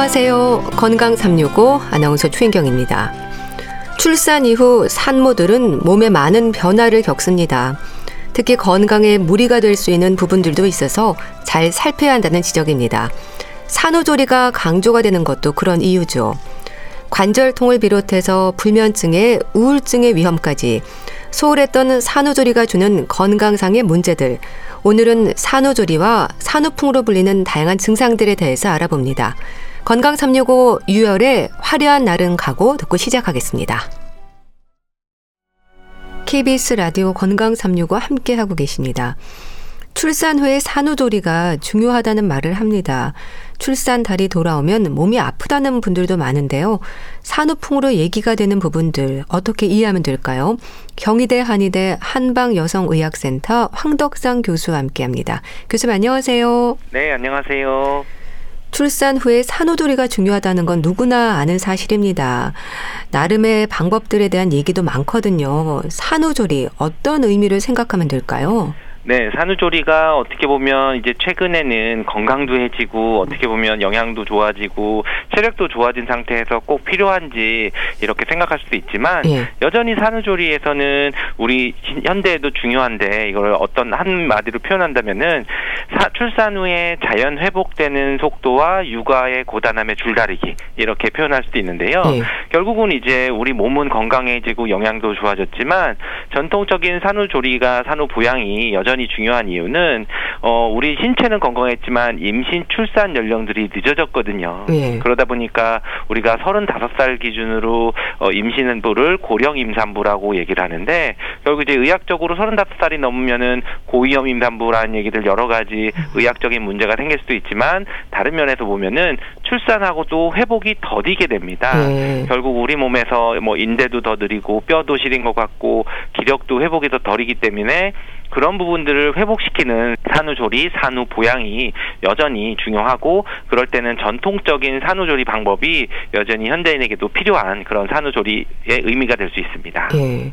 안녕하세요. 건강 365 아나운서 최인경입니다. 출산 이후 산모들은 몸에 많은 변화를 겪습니다. 특히 건강에 무리가 될 수 있는 부분들도 있어서 잘 살펴야 한다는 지적입니다. 산후조리가 강조가 되는 것도 그런 이유죠. 관절통을 비롯해서 불면증에 우울증의 위험까지 소홀했던 산후조리가 주는 건강상의 문제들. 오늘은 산후조리와 산후풍으로 불리는 다양한 증상들에 대해서 알아봅니다. 건강 365 유열의 화려한 날은 가고 듣고 시작하겠습니다. KBS 라디오 건강 365 함께 하고 계십니다. 출산 후에 산후조리가 중요하다는 말을 합니다. 출산 달이 돌아오면 몸이 아프다는 분들도 많은데요. 산후풍으로 얘기가 되는 부분들 어떻게 이해하면 될까요? 경희대 한의대 한방여성의학센터 황덕상 교수와 함께합니다. 교수님 안녕하세요. 네, 안녕하세요. 출산 후에 산후조리가 중요하다는 건 누구나 아는 사실입니다. 나름의 방법들에 대한 얘기도 많거든요. 산후조리 어떤 의미를 생각하면 될까요? 네, 산후조리가 어떻게 보면 이제 최근에는 건강도 해지고 어떻게 보면 영양도 좋아지고 체력도 좋아진 상태에서 꼭 필요한지 이렇게 생각할 수도 있지만 예. 여전히 산후조리에서는 우리 현대에도 중요한데 이걸 어떤 한 마디로 표현한다면은 사, 출산 후에 자연 회복되는 속도와 육아의 고단함의 줄다리기 이렇게 표현할 수도 있는데요. 예. 결국은 이제 우리 몸은 건강해지고 영양도 좋아졌지만 전통적인 산후조리가 산후부양이 여전히 여전히 중요한 이유는 어 우리 신체는 건강했지만 임신 출산 연령들이 늦어졌거든요. 예. 그러다 보니까 우리가 35살 기준으로 어 임신부를 고령 임산부라고 얘기를 하는데 결국 이제 의학적으로 35살이 넘으면은 고위험 임산부라는 얘기들 여러 가지 의학적인 문제가 생길 수도 있지만 다른 면에서 보면은 출산하고 또 회복이 더디게 됩니다. 예. 결국 우리 몸에서 뭐 인대도 더 느리고 뼈도 시린 것 같고 기력도 회복이 더 덜이기 때문에 그런 부분들을 회복시키는 산후조리, 산후보양이 여전히 중요하고 그럴 때는 전통적인 산후조리 방법이 여전히 현대인에게도 필요한 그런 산후조리의 의미가 될 수 있습니다. 예.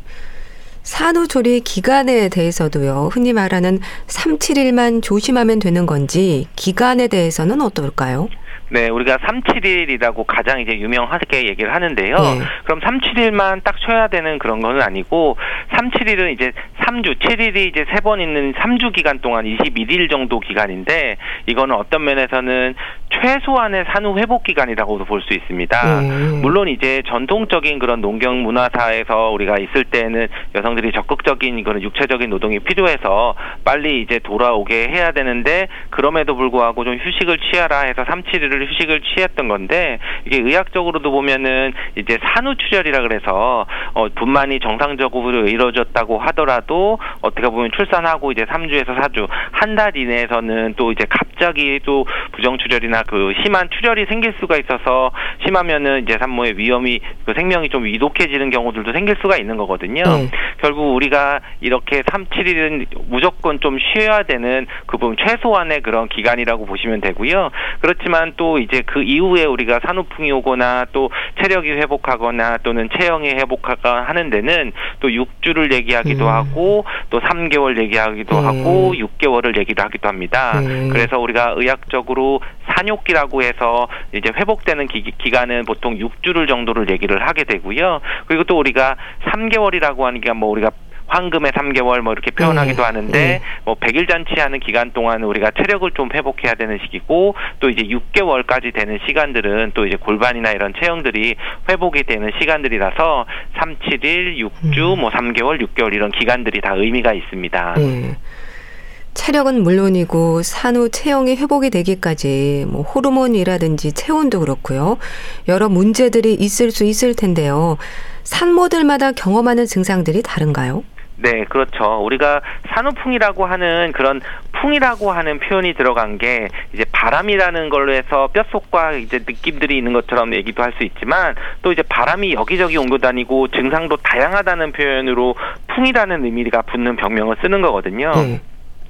산후조리 기간에 대해서도요. 흔히 말하는 3, 7일만 조심하면 되는 건지 기간에 대해서는 어떨까요? 네, 우리가 3, 7일이라고 가장 이제 유명하게 얘기를 하는데요. 네. 그럼 3, 7일만 딱 쉬어야 되는 그런 거는 아니고 3, 7일은 이제 3주, 7일이 이제 세 번 있는 3주 기간 동안 21일 정도 기간인데 이거는 어떤 면에서는 최소한의 산후 회복 기간이라고도 볼 수 있습니다. 네. 물론 이제 전통적인 그런 농경 문화사에서 우리가 있을 때는 여성들이 적극적인 그런 육체적인 노동이 필요해서 빨리 이제 돌아오게 해야 되는데 그럼에도 불구하고 좀 휴식을 취하라 해서 3, 7일을 를 휴식을 취했던 건데 이게 의학적으로도 보면은 이제 산후 출혈이라 그래서 어 분만이 정상적으로 이루어졌다고 하더라도 어떻게 보면 출산하고 이제 3주에서 4주 한 달 이내에서는 또 이제 갑자기 또 부정 출혈이나 그 심한 출혈이 생길 수가 있어서 심하면은 이제 산모의 위험이 그 생명이 좀 위독해지는 경우들도 생길 수가 있는 거거든요. 네. 결국 우리가 이렇게 3, 7일은 무조건 좀 쉬어야 되는 그 부분 최소한의 그런 기간이라고 보시면 되고요. 그렇지만 또 이제 그 이후에 우리가 산후풍이 오거나 또 체력이 회복하거나 또는 체형이 회복하거나 하는 데는 또 6주를 얘기하기도 음. 하고 또 3개월 얘기하기도 음. 하고 6개월을 얘기도 하기도 합니다. 음. 그래서 우리가 의학적으로 산 욕기라고 해서 이제 회복되는 기, 기간은 보통 6주를 정도를 얘기를 하게 되고요. 그리고 또 우리가 3개월이라고 하는 게뭐 우리가 황금의 3개월 뭐 이렇게 표현하기도 네. 하는데 네. 뭐 100일 잔치하는 기간 동안 우리가 체력을 좀 회복해야 되는 시기고 또 이제 6개월까지 되는 시간들은 또 이제 골반이나 이런 체형들이 회복이 되는 시간들이라서 3, 7일, 6주, 음. 뭐 3개월, 6개월 이런 기간들이 다 의미가 있습니다. 네. 체력은 물론이고 산후 체형이 회복이 되기까지 뭐 호르몬이라든지 체온도 그렇고요. 여러 문제들이 있을 수 있을 텐데요. 산모들마다 경험하는 증상들이 다른가요? 네, 그렇죠. 우리가 산후풍이라고 하는 그런 풍이라고 하는 표현이 들어간 게 이제 바람이라는 걸로 해서 뼛속과 이제 느낌들이 있는 것처럼 얘기도 할 수 있지만 또 이제 바람이 여기저기 옮겨 다니고 증상도 다양하다는 표현으로 풍이라는 의미가 붙는 병명을 쓰는 거거든요. 네.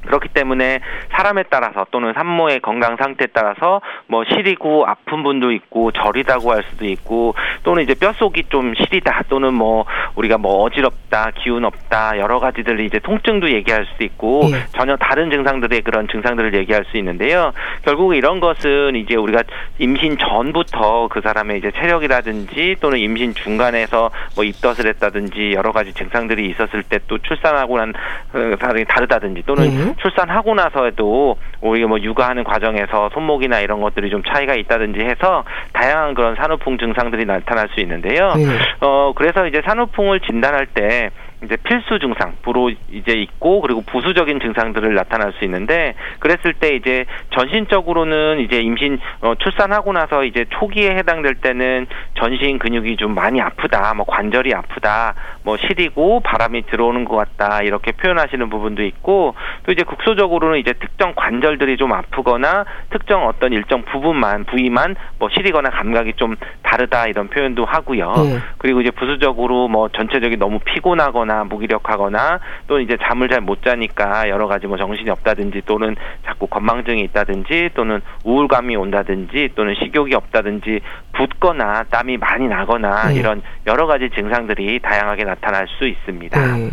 그렇기 때문에 사람에 따라서 또는 산모의 건강 상태에 따라서 뭐 시리고 아픈 분도 있고 저리다고 할 수도 있고 또는 이제 뼛속이 좀 시리다 또는 뭐 우리가 뭐 어지럽다 기운 없다 여러 가지들 이제 통증도 얘기할 수도 있고 예. 전혀 다른 증상들의 그런 증상들을 얘기할 수 있는데요. 결국 이런 것은 이제 우리가 임신 전부터 그 사람의 이제 체력이라든지 또는 임신 중간에서 뭐 입덧을 했다든지 여러 가지 증상들이 있었을 때 또 출산하고 난 사람이 어, 다르다든지 또는 예. 출산하고 나서에도 오히려 뭐 육아하는 과정에서 손목이나 이런 것들이 좀 차이가 있다든지 해서 다양한 그런 산후풍 증상들이 나타날 수 있는데요. 네. 어 그래서 이제 산후풍을 진단할 때 이제 필수 증상, 부로 이제 있고 그리고 부수적인 증상들을 나타날 수 있는데 그랬을 때 이제 전신적으로는 이제 임신 어, 출산하고 나서 이제 초기에 해당될 때는 전신 근육이 좀 많이 아프다, 뭐 관절이 아프다, 뭐 시리고 바람이 들어오는 것 같다 이렇게 표현하시는 부분도 있고 또 이제 국소적으로는 이제 특정 관절들이 좀 아프거나 특정 어떤 일정 부분만 부위만 뭐 시리거나 감각이 좀 다르다 이런 표현도 하고요. 네. 그리고 이제 부수적으로 뭐 전체적인 너무 피곤하거나 피곤하거나 무기력하거나 또는 이제 잠을 잘 못 자니까 여러 가지 뭐 정신이 없다든지 또는 자꾸 건망증이 있다든지 또는 우울감이 온다든지 또는 식욕이 없다든지 붓거나 땀이 많이 나거나 네. 이런 여러 가지 증상들이 다양하게 나타날 수 있습니다. 네.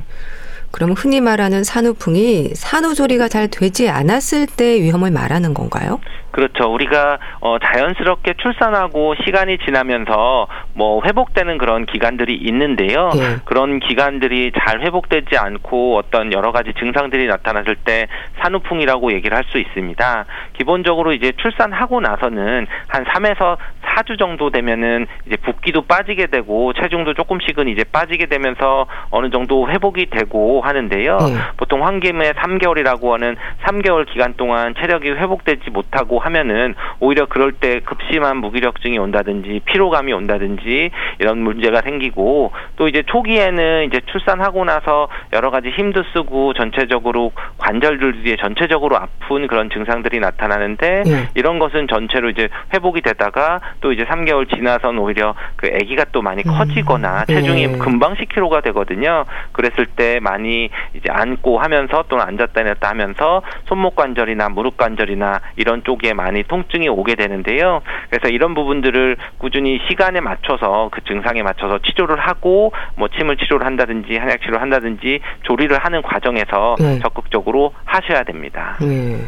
그럼 흔히 말하는 산후풍이 산후조리가 잘 되지 않았을 때 위험을 말하는 건가요? 그렇죠. 우리가 어 자연스럽게 출산하고 시간이 지나면서 뭐 회복되는 그런 기간들이 있는데요. 네. 그런 기간들이 잘 회복되지 않고 어떤 여러 가지 증상들이 나타났을 때 산후풍이라고 얘기를 할 수 있습니다. 기본적으로 이제 출산하고 나서는 한 3에서 4주 정도 되면은 이제 붓기도 빠지게 되고 체중도 조금씩은 이제 빠지게 되면서 어느 정도 회복이 되고 하는데요. 네. 보통 환기의 3개월이라고 하는 3개월 기간 동안 체력이 회복되지 못하고 하면은 오히려 그럴 때 급심한 무기력증이 온다든지 피로감이 온다든지 이런 문제가 생기고 또 이제 초기에는 이제 출산하고 나서 여러 가지 힘도 쓰고 전체적으로 관절들이 전체적으로 아픈 그런 증상들이 나타나는데 네. 이런 것은 전체로 이제 회복이 되다가 또 이제 3개월 지나선 오히려 그 아기가 또 많이 음. 커지거나 체중이 네. 금방 10kg가 되거든요. 그랬을 때 많이 이제 앉고 하면서 또는 앉았다 내렸다 하면서 손목 관절이나 무릎 관절이나 이런 쪽에 많이 통증이 오게 되는데요. 그래서 이런 부분들을 꾸준히 시간에 맞춰서 그 증상에 맞춰서 치료를 하고 뭐 침을 치료를 한다든지 한약 치료를 한다든지 조리를 하는 과정에서 네. 적극적으로 하셔야 됩니다. 네.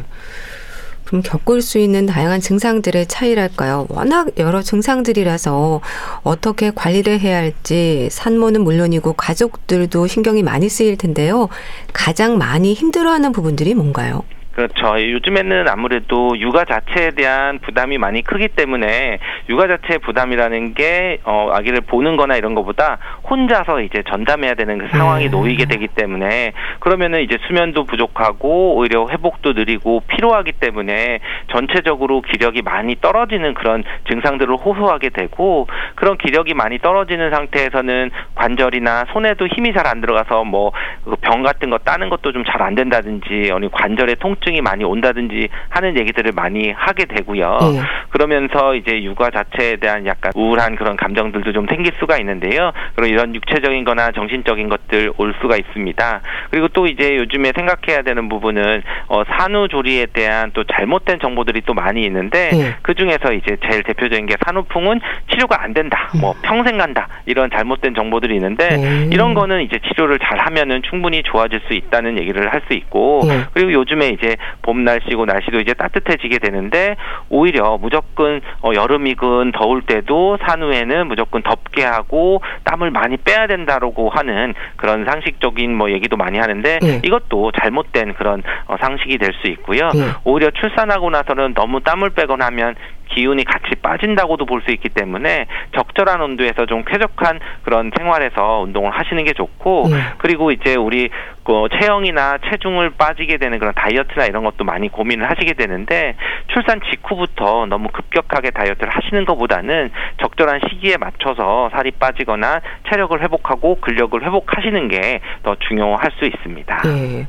그럼 겪을 수 있는 다양한 증상들의 차이랄까요? 워낙 여러 증상들이라서 어떻게 관리를 해야 할지 산모는 물론이고 가족들도 신경이 많이 쓰일 텐데요. 가장 많이 힘들어하는 부분들이 뭔가요? 그렇죠. 요즘에는 아무래도 육아 자체에 대한 부담이 많이 크기 때문에 육아 자체의 부담이라는 게 어, 아기를 보는 거나 이런 것보다 혼자서 이제 전담해야 되는 그 상황이 음. 놓이게 되기 때문에 그러면은 이제 수면도 부족하고 오히려 회복도 느리고 피로하기 때문에 전체적으로 기력이 많이 떨어지는 그런 증상들을 호소하게 되고 그런 기력이 많이 떨어지는 상태에서는 관절이나 손에도 힘이 잘 안 들어가서 뭐 병 같은 거 따는 것도 좀 잘 안 된다든지 아니 관절의 통증 통증이 많이 온다든지 하는 얘기들을 많이 하게 되고요. 네. 그러면서 이제 육아 자체에 대한 약간 우울한 그런 감정들도 좀 생길 수가 있는데요. 그리고 이런 육체적인 거나 정신적인 것들 올 수가 있습니다. 그리고 또 이제 요즘에 생각해야 되는 부분은 어, 산후조리에 대한 또 잘못된 정보들이 또 많이 있는데 네. 그 중에서 이제 제일 대표적인 게 산후풍은 치료가 안 된다. 뭐 음. 평생 간다. 이런 잘못된 정보들이 있는데 네. 이런 거는 이제 치료를 잘 하면은 충분히 좋아질 수 있다는 얘기를 할 수 있고 네. 그리고 요즘에 이제 봄 날씨고 날씨도 이제 따뜻해지게 되는데 오히려 무조건 어, 여름이건 더울 때도 산후에는 무조건 덥게 하고 땀을 많이 빼야 된다라고 하는 그런 상식적인 뭐 얘기도 많이 하는데 네. 이것도 잘못된 그런 어, 상식이 될 수 있고요. 네. 오히려 출산하고 나서는 너무 땀을 빼거나 하면 기운이 같이 빠진다고도 볼 수 있기 때문에 적절한 온도에서 좀 쾌적한 그런 생활에서 운동을 하시는 게 좋고 네. 그리고 이제 우리 그 체형이나 체중을 빠지게 되는 그런 다이어트나 이런 것도 많이 고민을 하시게 되는데 출산 직후부터 너무 급격하게 다이어트를 하시는 것보다는 적절한 시기에 맞춰서 살이 빠지거나 체력을 회복하고 근력을 회복하시는 게 더 중요할 수 있습니다. 네.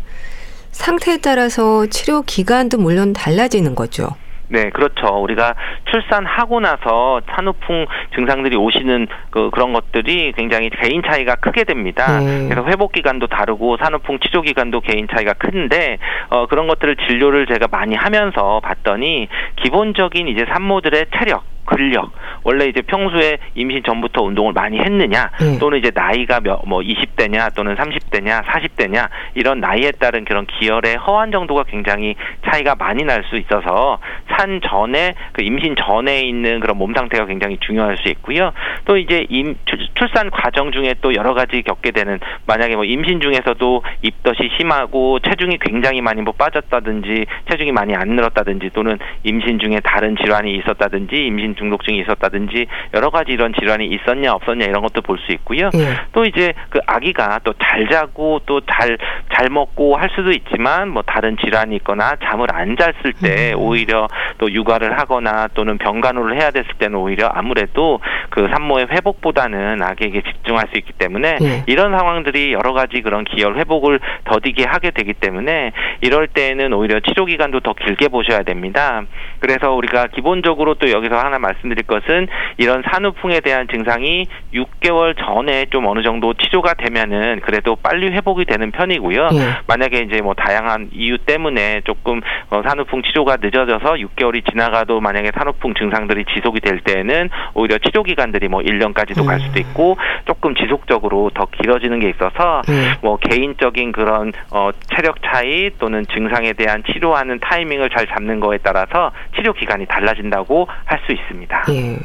상태에 따라서 치료 기간도 물론 달라지는 거죠. 네, 그렇죠. 우리가 출산하고 나서 산후풍 증상들이 오시는 그 그런 것들이 굉장히 개인 차이가 크게 됩니다. 네. 그래서 회복 기간도 다르고 산후풍 치료 기간도 개인 차이가 큰데 어 그런 것들을 진료를 제가 많이 하면서 봤더니 기본적인 이제 산모들의 체력 근력 원래 이제 평소에 임신 전부터 운동을 많이 했느냐 네. 또는 이제 나이가 몇, 뭐 20대냐 또는 30대냐 40대냐 이런 나이에 따른 그런 기혈의 허한 정도가 굉장히 차이가 많이 날 수 있어서 산 전에 그 임신 전에 있는 그런 몸 상태가 굉장히 중요할 수 있고요. 또 이제 임, 출산 과정 중에 또 여러 가지 겪게 되는 만약에 뭐 임신 중에서도 입덧이 심하고 체중이 굉장히 많이 뭐 빠졌다든지 체중이 많이 안 늘었다든지 또는 임신 중에 다른 질환이 있었다든지 임신 중독증이 있었다든지 여러 가지 이런 질환이 있었냐 없었냐 이런 것도 볼 수 있고요. 예. 또 이제 그 아기가 또 잘 자고 또 잘 잘 먹고 할 수도 있지만 뭐 다른 질환이 있거나 잠을 안 잤을 때 음. 오히려 또 육아를 하거나 또는 병간호를 해야 됐을 때는 오히려 아무래도 그 산모의 회복보다는 아기에게 집중할 수 있기 때문에 예. 이런 상황들이 여러 가지 그런 기혈 회복을 더디게 하게 되기 때문에 이럴 때는 오히려 치료 기간도 더 길게 보셔야 됩니다. 그래서 우리가 기본적으로 또 여기서 하나 말씀드릴 것은 이런 산후풍에 대한 증상이 6개월 전에 좀 어느 정도 치료가 되면은 그래도 빨리 회복이 되는 편이고요. 네. 만약에 이제 뭐 다양한 이유 때문에 조금 어, 산후풍 치료가 늦어져서 6개월이 지나가도 만약에 산후풍 증상들이 지속이 될 때는 오히려 치료 기간들이 뭐 1년까지도 갈 수도 음. 있고 조금 지속적으로 더 길어지는 게 있어서 네. 뭐 개인적인 그런 어 체력 차이 또는 증상에 대한 치료하는 타이밍을 잘 잡는 거에 따라서 치료 기간이 달라진다고 할 수 있습니다. 있습니다. 예.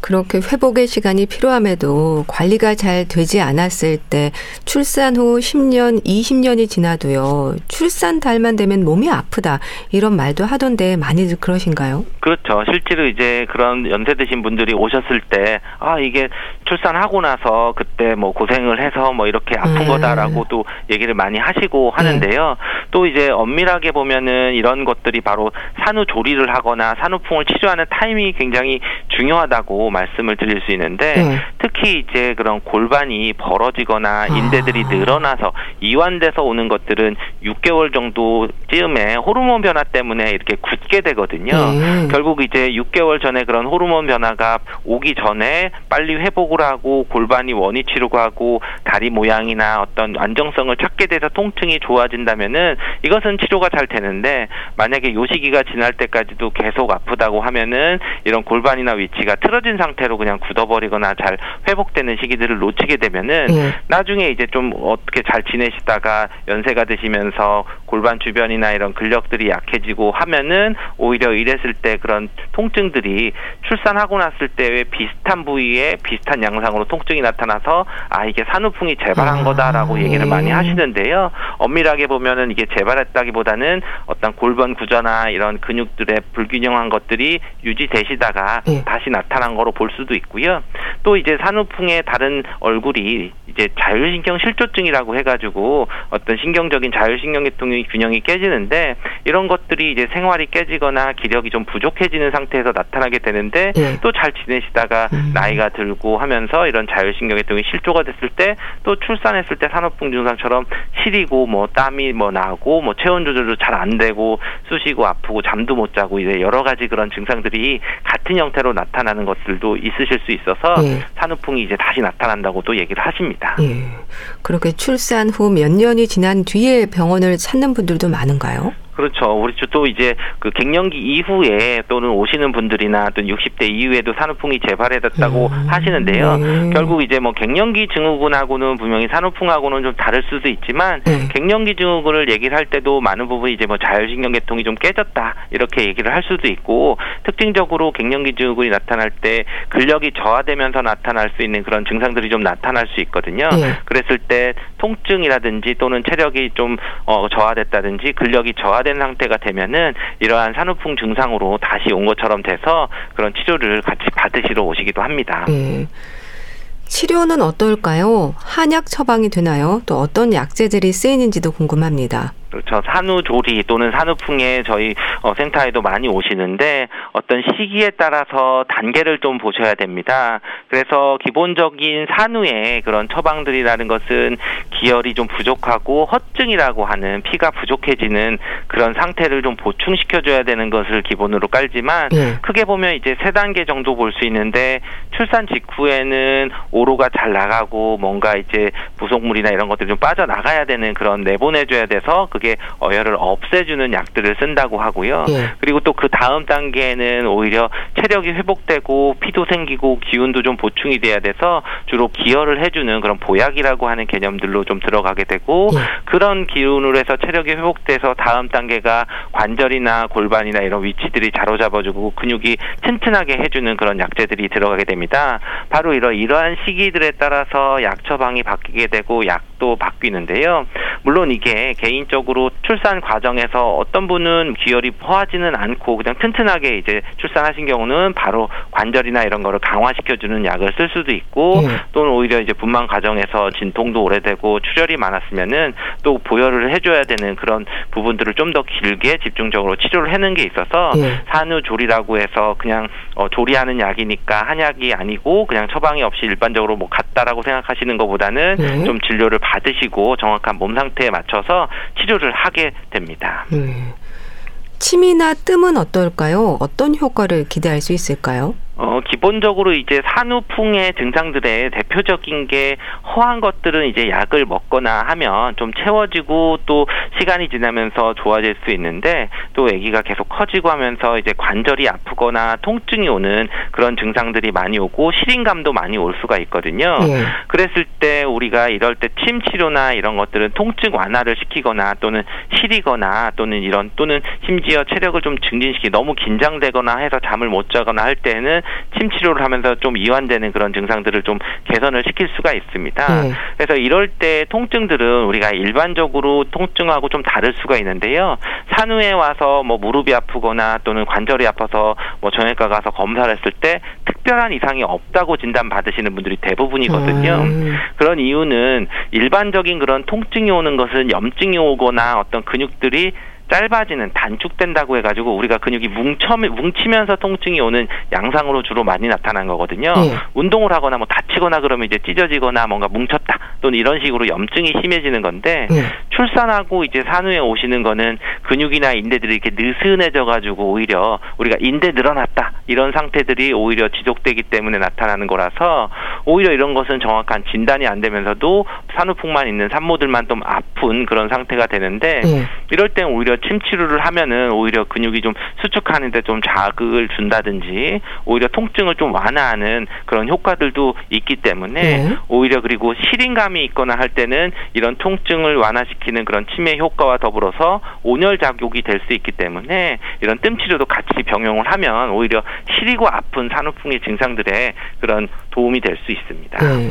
그렇게 회복의 시간이 필요함에도 관리가 잘 되지 않았을 때 출산 후 10년, 20년이 지나도요. 출산 달만 되면 몸이 아프다. 이런 말도 하던데 많이들 그러신가요? 그렇죠. 실제로 이제 그런 연세 드신 분들이 오셨을 때 아, 이게 출산하고 나서 그때 뭐 고생을 해서 뭐 이렇게 아픈 음. 거다라고 또 얘기를 많이 하시고 하는데요. 음. 또 이제 엄밀하게 보면은 이런 것들이 바로 산후 조리를 하거나 산후풍을 치료하는 타이밍이 굉장히 중요하다고 말씀을 드릴 수 있는데 네. 특히 이제 그런 골반이 벌어지거나 아. 인대들이 아. 늘어나서 이완돼서 오는 것들은 6개월 정도 쯤에 호르몬 변화 때문에 이렇게 굳게 되거든요. 네. 결국 이제 6개월 전에 그런 호르몬 변화가 오기 전에 빨리 회복을 하고 골반이 원위치로 가고 다리 모양이나 어떤 안정성을 찾게 돼서 통증이 좋아진다면은 이것은 치료가 잘 되는데 만약에 요 시기가 지날 때까지도 계속 아프다고 하면은 이런 골반이나 위치가 틀어진 상태로 그냥 굳어버리거나 잘 회복되는 시기들을 놓치게 되면은 예. 나중에 이제 좀 어떻게 잘 지내시다가 연세가 드시면서 골반 주변이나 이런 근력들이 약해지고 하면은 오히려 이랬을 때 그런 통증들이 출산하고 났을 때의 비슷한 부위에 비슷한 양상으로 통증이 나타나서 아 이게 산후풍이 재발한 아, 거다라고 얘기를 많이 예. 하시는데요. 엄밀하게 보면은 이게 재발했다기보다는 어떤 골반 구조나 이런 근육들의 불균형한 것들이 유지되시다가 예. 다시 나타난 거로 볼 수도 있고요. 또 이제 산후풍의 다른 얼굴이 이제 자율신경 실조증이라고 해가지고 어떤 신경적인 자율신경계통의 균형이 깨지는데 이런 것들이 이제 생활이 깨지거나 기력이 좀 부족해지는 상태에서 나타나게 되는데 네. 또잘 지내시다가 음. 나이가 들고 하면 서 이런 자율신경계통이 실조가 됐을 때 또 출산했을 때 산후풍 증상처럼 시리고 뭐 땀이 뭐 나고 뭐 체온 조절도 잘 안 되고 쑤시고 아프고 잠도 못 자고 이제 여러 가지 그런 증상들이 같은 형태로 나타나는 것들도 있으실 수 있어서 예. 산후풍이 이제 다시 나타난다고 또 얘기를 하십니다. 예. 그렇게 출산 후 몇 년이 지난 뒤에 병원을 찾는 분들도 많은가요? 그렇죠. 우리 또 이제 그 갱년기 이후에 또는 오시는 분들이나 또 60대 이후에도 산후풍이 재발해졌다고 음, 하시는데요. 네. 결국 이제 뭐 갱년기 증후군하고는 분명히 산후풍하고는 좀 다를 수도 있지만 네. 갱년기 증후군을 얘기를 할 때도 많은 부분이 이제 뭐 자율신경계통이 좀 깨졌다 이렇게 얘기를 할 수도 있고 특징적으로 갱년기 증후군이 나타날 때 근력이 저하되면서 나타날 수 있는 그런 증상들이 좀 나타날 수 있거든요. 네. 그랬을 때 통증이라든지 또는 체력이 좀 어, 저하됐다든지 근력이 저하 된 악화된 상태가 되면은 이러한 산후풍 증상으로 다시 온 것처럼 돼서 그런 치료를 같이 받으시러 오시기도 합니다. 네. 치료는 어떨까요? 한약 처방이 되나요? 또 어떤 약재들이 쓰이는지도 궁금합니다. 그렇죠. 산후조리 또는 산후풍에 저희 어, 센터에도 많이 오시는데 어떤 시기에 따라서 단계를 좀 보셔야 됩니다. 그래서 기본적인 산후의 그런 처방들이라는 것은 기혈이 좀 부족하고 허증이라고 하는 피가 부족해지는 그런 상태를 좀 보충시켜줘야 되는 것을 기본으로 깔지만 네. 크게 보면 이제 세 단계 정도 볼 수 있는데 출산 직후에는 오로가 잘 나가고 뭔가 이제 부속물이나 이런 것들이 좀 빠져나가야 되는 그런 내보내줘야 돼서 그 그게 어혈을 없애주는 약들을 쓴다고 하고요. 예. 그리고 또 그 다음 단계는 오히려 체력이 회복되고 피도 생기고 기운도 좀 보충이 돼야 돼서 주로 기혈을 해주는 그런 보약이라고 하는 개념들로 좀 들어가게 되고 예. 그런 기운으로 해서 체력이 회복돼서 다음 단계가 관절이나 골반이나 이런 위치들이 자로잡아주고 근육이 튼튼하게 해주는 그런 약재들이 들어가게 됩니다. 바로 이러 이러한 시기들에 따라서 약 처방이 바뀌게 되고 약 도 바뀌는데요. 물론 이게 개인적으로 출산 과정에서 어떤 분은 기혈이 포하지는 않고 그냥 튼튼하게 이제 출산하신 경우는 바로 관절이나 이런 거를 강화시켜주는 약을 쓸 수도 있고 네. 또는 오히려 이제 분만 과정에서 진통도 오래되고 출혈이 많았으면은 또 보혈을 해줘야 되는 그런 부분들을 좀 더 길게 집중적으로 치료를 해는 게 있어서 네. 산후조리라고 해서 그냥 어, 조리하는 약이니까 한약이 아니고 그냥 처방이 없이 일반적으로 뭐 같다라고 생각하시는 것보다는 네. 좀 진료를 받 으시고 정확한 몸 상태에 맞춰서 치료를 하게 됩니다. 네. 침이나 뜸은 어떨까요? 어떤 효과를 기대할 수 있을까요? 어, 기본적으로 이제 산후풍의 증상들의 대표적인 게 허한 것들은 이제 약을 먹거나 하면 좀 채워지고 또 시간이 지나면서 좋아질 수 있는데 또 아기가 계속 커지고 하면서 이제 관절이 아프거나 통증이 오는 그런 증상들이 많이 오고 시린감도 많이 올 수가 있거든요. 네. 그랬을 때 우리가 이럴 때 침 치료나 이런 것들은 통증 완화를 시키거나 또는 시리거나 또는 이런 또는 심지어 체력을 좀 증진시키 너무 긴장되거나 해서 잠을 못 자거나 할 때는 침 치료를 하면서 좀 이완되는 그런 증상들을 좀 개선을 시킬 수가 있습니다. 네. 그래서 이럴 때 통증들은 우리가 일반적으로 통증하고 좀 다를 수가 있는데요. 산후에 와서 뭐 무릎이 아프거나 또는 관절이 아파서 뭐 정형외과 가서 검사를 했을 때 특별한 이상이 없다고 진단 받으시는 분들이 대부분이거든요. 음. 그런 이유는 일반적인 그런 통증이 오는 것은 염증이 오거나 어떤 근육들이 짧아지는 단축된다고 해가지고 우리가 근육이 뭉쳐 뭉치면서 통증이 오는 양상으로 주로 많이 나타난 거거든요. 네. 운동을 하거나 뭐 다치거나 그러면 이제 찢어지거나 뭔가 뭉쳤다 또는 이런 식으로 염증이 심해지는 건데 네. 출산하고 이제 산후에 오시는 거는 근육이나 인대들이 이렇게 느슨해져 가지고 오히려 우리가 인대 늘어났다 이런 상태들이 오히려 지속되기 때문에 나타나는 거라서 오히려 이런 것은 정확한 진단이 안 되면서도 산후풍만 있는 산모들만 좀 아픈 그런 상태가 되는데 네. 이럴 땐 오히려 침 치료를 하면은 오히려 근육이 좀 수축하는데 좀 자극을 준다든지 오히려 통증을 좀 완화하는 그런 효과들도 있기 때문에 네. 오히려 그리고 시린감이 있거나 할 때는 이런 통증을 완화시키는 그런 치매 효과와 더불어서 온열 작용이 될 수 있기 때문에 이런 뜸 치료도 같이 병용을 하면 오히려 시리고 아픈 산후풍의 증상들에 그런 도움이 될 수 있습니다. 네.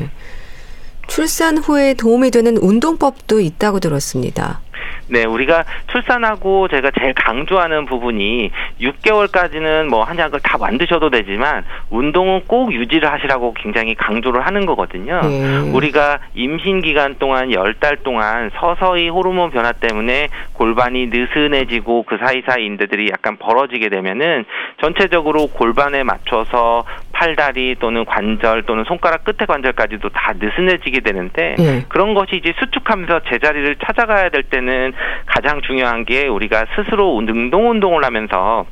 출산 후에 도움이 되는 운동법도 있다고 들었습니다. 네, 우리가 출산하고 제가 제일 강조하는 부분이 6개월까지는 뭐 한약을 다 만드셔도 되지만 운동은 꼭 유지를 하시라고 굉장히 강조를 하는 거거든요. 음. 우리가 임신 기간 동안 10달 동안 서서히 호르몬 변화 때문에 골반이 느슨해지고 그 사이사이 인대들이 약간 벌어지게 되면은 전체적으로 골반에 맞춰서 팔다리 또는 관절 또는 손가락 끝에 관절까지도 다 느슨해지게 되는데 네. 그런 것이 이제 수축하면서 제자리를 찾아가야 될 때는 가장 중요한 게 우리가 스스로 능동 운동을 하면서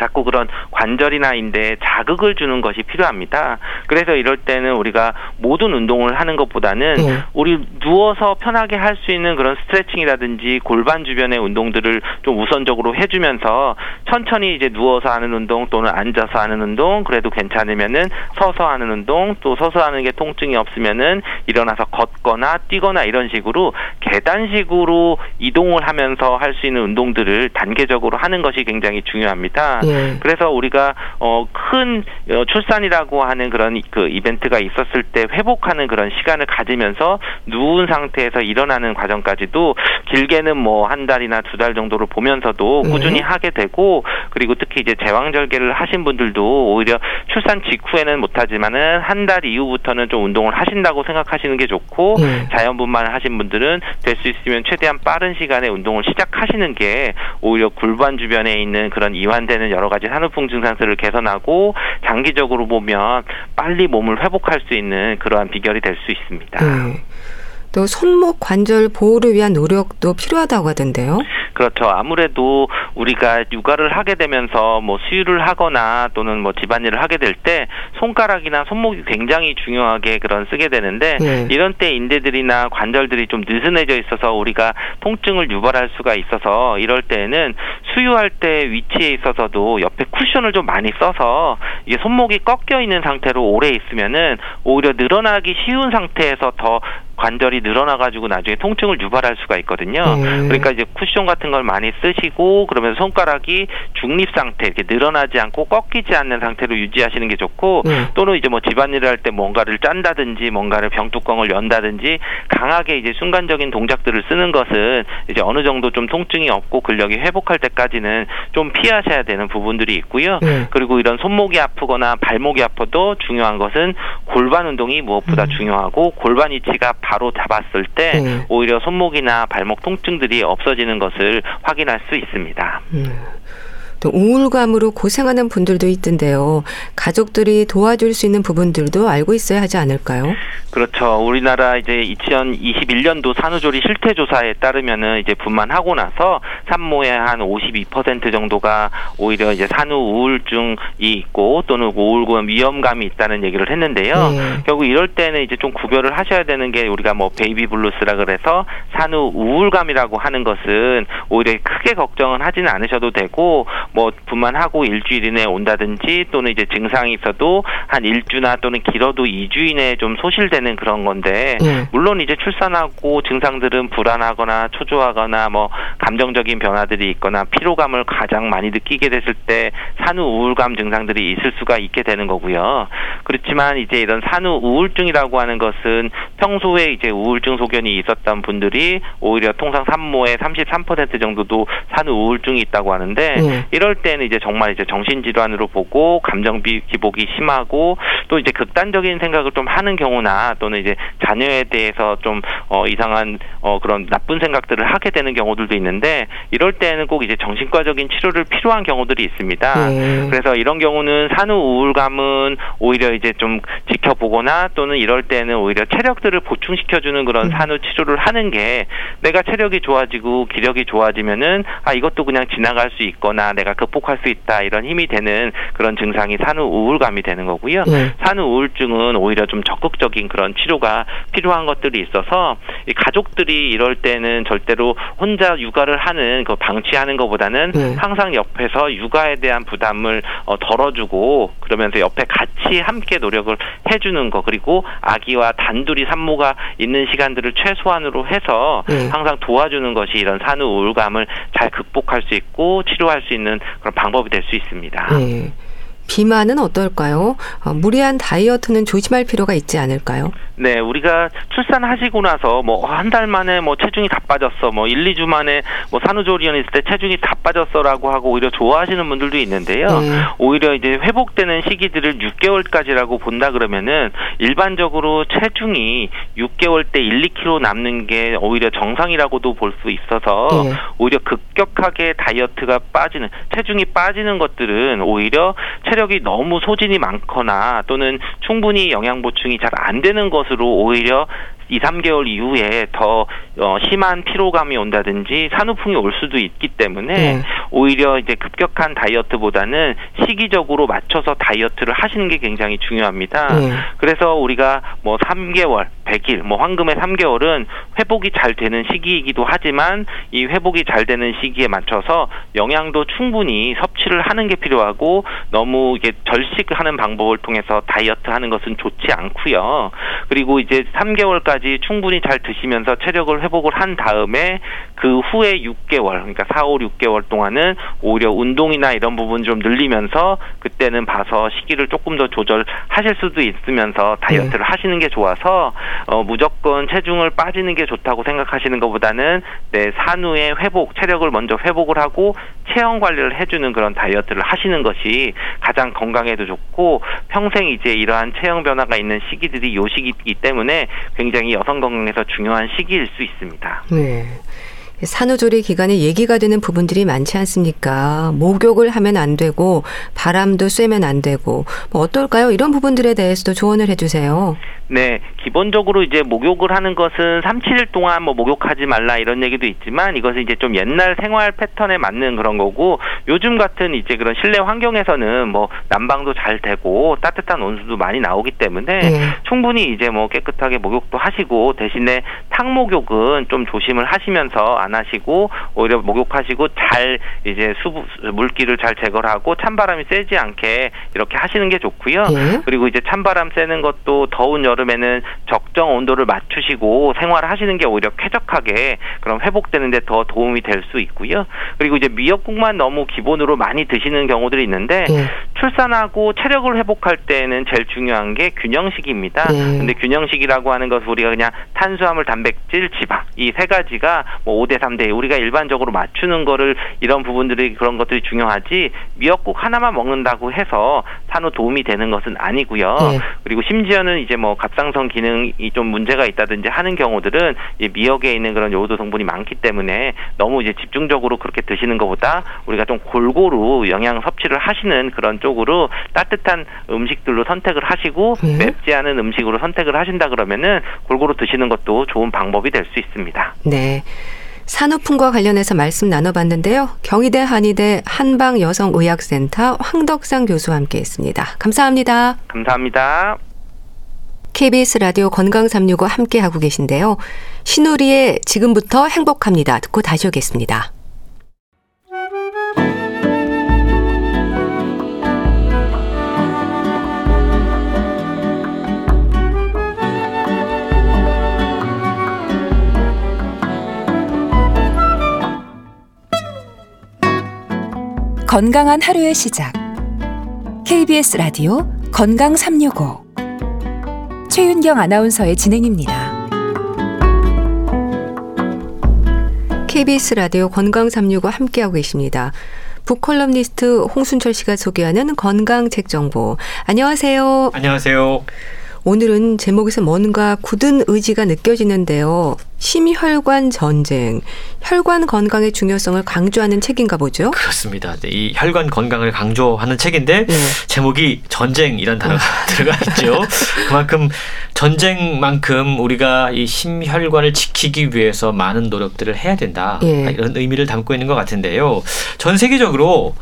자꾸 그런 관절이나 인대에 자극을 주는 것이 필요합니다. 그래서 이럴 때는 우리가 모든 운동을 하는 것보다는 네. 우리 누워서 편하게 할 수 있는 그런 스트레칭이라든지 골반 주변의 운동들을 좀 우선적으로 해주면서 천천히 이제 누워서 하는 운동 또는 앉아서 하는 운동 그래도 괜찮으면은 서서 하는 운동 또 서서 하는 게 통증이 없으면은 일어나서 걷거나 뛰거나 이런 식으로 계단식으로 이동을 하면서 할 수 있는 운동들을 단계적으로 하는 것이 굉장히 중요합니다. 네. 네. 그래서 우리가 어큰 어, 출산이라고 하는 그런 그 이벤트가 있었을 때 회복하는 그런 시간을 가지면서 누운 상태에서 일어나는 과정까지도 길게는 뭐 한 달이나 두 달 정도를 보면서도 네. 꾸준히 하게 되고 그리고 특히 이제 제왕절개를 하신 분들도 오히려 출산 직후에는 못하지만은 한 달 이후부터는 좀 운동을 하신다고 생각하시는 게 좋고 네. 자연분만을 하신 분들은 될 수 있으면 최대한 빠른 시간에 운동을 시작하시는 게 오히려 골반 주변에 있는 그런 이완되는 여러 가지 산후풍 증상들을 개선하고 장기적으로 보면 빨리 몸을 회복할 수 있는 그러한 비결이 될 수 있습니다. 네. 또 손목 관절 보호를 위한 노력도 필요하다고 하던데요. 그렇죠. 아무래도 우리가 육아를 하게 되면서 뭐 수유를 하거나 또는 뭐 집안일을 하게 될 때 손가락이나 손목이 굉장히 중요하게 그런 쓰게 되는데 네. 이런 때 인대들이나 관절들이 좀 느슨해져 있어서 우리가 통증을 유발할 수가 있어서 이럴 때는 수유할 때 위치에 있어서도 옆에 쿠션을 좀 많이 써서 이게 손목이 꺾여 있는 상태로 오래 있으면은 오히려 늘어나기 쉬운 상태에서 더 관절이 늘어나가지고 나중에 통증을 유발할 수가 있거든요. 음. 그러니까 이제 쿠션 같은 걸 많이 쓰시고 그러면 손가락이 중립 상태 이렇게 늘어나지 않고 꺾이지 않는 상태로 유지하시는 게 좋고 음. 또는 이제 뭐 집안일을 할 때 뭔가를 짠다든지 뭔가를 병뚜껑을 연다든지 강하게 이제 순간적인 동작들을 쓰는 것은 이제 어느 정도 좀 통증이 없고 근력이 회복할 때까지는 좀 피하셔야 되는 부분들이 있고요. 음. 그리고 이런 손목이 아프거나 발목이 아파도 중요한 것은 골반 운동이 무엇보다 음. 중요하고 골반 위치가 바로 잡았을 때 네. 오히려 손목이나 발목 통증들이 없어지는 것을 확인할 수 있습니다. 음. 또 우울감으로 고생하는 분들도 있던데요. 가족들이 도와줄 수 있는 부분들도 알고 있어야 하지 않을까요? 그렇죠. 우리나라 이제 2021년도 산후조리 실태 조사에 따르면은 이제 분만하고 나서 산모의 한 52% 정도가 오히려 이제 산후 우울증이 있고 또는 우울감 위험감이 있다는 얘기를 했는데요. 네. 결국 이럴 때는 이제 좀 구별을 하셔야 되는 게 우리가 뭐 baby blues라 그래서 산후 우울감이라고 하는 것은 오히려 크게 걱정은 하지는 않으셔도 되고 뭐 분만하고 일주일 이내에 온다든지 또는 이제 증상이 있어도 한 일주나 또는 길어도 2주 이내에 좀 소실되는 그런 건데 네. 물론 이제 출산하고 증상들은 불안하거나 초조하거나 뭐 감정적인 변화들이 있거나 피로감을 가장 많이 느끼게 됐을 때 산후 우울감 증상들이 있을 수가 있게 되는 거고요. 그렇지만 이제 이런 산후 우울증이라고 하는 것은 평소에 이제 우울증 소견이 있었던 분들이 오히려 통상 산모의 33% 정도도 산후 우울증이 있다고 하는데 네. 이럴 때는 이제 정말 이제 정신질환으로 보고 감정 기복이 심하고 또 이제 극단적인 생각을 좀 하는 경우나 또는 이제 자녀에 대해서 좀 어, 이상한 어, 그런 나쁜 생각들을 하게 되는 경우들도 있는데 이럴 때는 꼭 이제 정신과적인 치료를 필요한 경우들이 있습니다. 네. 그래서 이런 경우는 산후 우울감은 오히려 이제 좀 지켜보거나 또는 이럴 때는 오히려 체력들을 보충시켜주는 그런 음. 산후 치료를 하는 게 내가 체력이 좋아지고 기력이 좋아지면은 아 이것도 그냥 지나갈 수 있거나 내가 내가 극복할 수 있다 이런 힘이 되는 그런 증상이 산후 우울감이 되는 거고요. 네. 산후 우울증은 오히려 좀 적극적인 그런 치료가 필요한 것들이 있어서 이 가족들이 이럴 때는 절대로 혼자 육아를 하는 그 방치하는 것보다는 네. 항상 옆에서 육아에 대한 부담을 어, 덜어주고 그러면서 옆에 같이 함께 노력을 해주는 거 그리고 아기와 단둘이 산모가 있는 시간들을 최소한으로 해서 네. 항상 도와주는 것이 이런 산후 우울감을 잘 극복할 수 있고 치료할 수 있는 그런 방법이 될 수 있습니다. 네. 비만은 어떨까요? 어, 무리한 다이어트는 조심할 필요가 있지 않을까요? 네, 우리가 출산하시고 나서 뭐 한 달 만에 뭐 체중이 다 빠졌어, 뭐 1, 2주 만에 뭐 산후조리원 있을 때 체중이 다 빠졌어라고 하고 오히려 좋아하시는 분들도 있는데요. 네. 오히려 이제 회복되는 시기들을 6개월까지라고 본다 그러면은 일반적으로 체중이 6개월 때 1, 2kg 남는 게 오히려 정상이라고도 볼 수 있어서 네. 오히려 급격하게 다이어트가 빠지는 체중이 빠지는 것들은 오히려 체력이 너무 소진이 많거나 또는 충분히 영양 보충이 잘 안 되는 것 으로 오히려 2, 3개월 이후에 더 어, 심한 피로감이 온다든지 산후풍이 올 수도 있기 때문에 네. 오히려 이제 급격한 다이어트보다는 시기적으로 맞춰서 다이어트를 하시는 게 굉장히 중요합니다. 네. 그래서 우리가 뭐 3개월, 100일, 뭐 황금의 3개월은 회복이 잘 되는 시기이기도 하지만 이 회복이 잘 되는 시기에 맞춰서 영양도 충분히 섭취를 하는 게 필요하고 너무 이게 절식하는 방법을 통해서 다이어트 하는 것은 좋지 않고요. 그리고 이제 3개월까지 충분히 잘 드시면서 체력을 회복을 한 다음에 그 후에 6개월 그러니까 4, 5, 6개월 동안은 오히려 운동이나 이런 부분 좀 늘리면서 그때는 봐서 시기를 조금 더 조절하실 수도 있으면서 다이어트를 네. 하시는 게 좋아서 어 무조건 체중을 빠지는 게 좋다고 생각하시는 것보다는 내 산후의 회복 체력을 먼저 회복을 하고 체형 관리를 해주는 그런 다이어트를 하시는 것이 가장 건강에도 좋고 평생 이제 이러한 체형 변화가 있는 시기들이 요 시기이기 때문에 굉장히 여성 건강에서 중요한 시기일 수 있습니다. 네. 산후조리 기간에 얘기가 되는 부분들이 많지 않습니까? 목욕을 하면 안 되고 바람도 쐬면 안 되고 뭐 어떨까요? 이런 부분들에 대해서도 조언을 해주세요. 네, 기본적으로 이제 목욕을 하는 것은 3, 7일 동안 뭐 목욕하지 말라 이런 얘기도 있지만 이것은 이제 좀 옛날 생활 패턴에 맞는 그런 거고 요즘 같은 이제 그런 실내 환경에서는 뭐 난방도 잘 되고 따뜻한 온수도 많이 나오기 때문에 네. 충분히 이제 뭐 깨끗하게 목욕도 하시고 대신에 탕목욕은 좀 조심을 하시면서 안 하시고 오히려 목욕하시고 잘 이제 수분 물기를 잘 제거를 하고 찬바람이 세지 않게 이렇게 하시는 게 좋고요. 네. 그리고 이제 찬바람 쐬는 것도 더운 여름 여름에는 적정 온도를 맞추시고 생활하시는 게 오히려 쾌적하게 그럼 회복되는데 더 도움이 될 수 있고요. 그리고 이제 미역국만 너무 기본으로 많이 드시는 경우들이 있는데 네. 출산하고 체력을 회복할 때는 제일 중요한 게 균형식입니다. 네. 근데 균형식이라고 하는 것은 우리가 그냥 탄수화물, 단백질, 지방 이 세 가지가 뭐 5대 3대 우리가 일반적으로 맞추는 거를 이런 부분들이 그런 것들이 중요하지 미역국 하나만 먹는다고 해서 산후 도움이 되는 것은 아니고요. 네. 그리고 심지어는 이제 뭐 갑상선 기능이 좀 문제가 있다든지 하는 경우들은 이 미역에 있는 그런 요오드 성분이 많기 때문에 너무 이제 집중적으로 그렇게 드시는 것보다 우리가 좀 골고루 영양 섭취를 하시는 그런 쪽으로 따뜻한 음식들로 선택을 하시고 네. 맵지 않은 음식으로 선택을 하신다 그러면은 골고루 드시는 것도 좋은 방법이 될 수 있습니다. 네. 산후풍과 관련해서 말씀 나눠봤는데요. 경희대 한의대 한방여성의학센터 황덕상 교수와 함께했습니다. 감사합니다. 감사합니다. KBS 라디오 건강 365 함께 하고 계신데요. 신우리의 지금부터 행복합니다. 듣고 다시 오겠습니다. 건강한 하루의 시작. KBS 라디오 건강 365 최윤경 아나운서의 진행입니다. KBS 라디오 건강 365 함께하고 계십니다. 북컬럼니스트 홍순철 씨가 소개하는 건강 책 정보. 안녕하세요. 안녕하세요. 오늘은 제목에서 뭔가 굳은 의지가 느껴지는데요. 심혈관 전쟁, 혈관 건강의 중요성을 강조하는 책인가 보죠? 그렇습니다. 이 혈관 건강을 강조하는 책인데 네. 제목이 전쟁이란 단어가 들어가 있죠. 그만큼 전쟁만큼 우리가 이 심혈관을 지키기 위해서 많은 노력들을 해야 된다. 네. 이런 의미를 담고 있는 것 같은데요. 전 세계적으로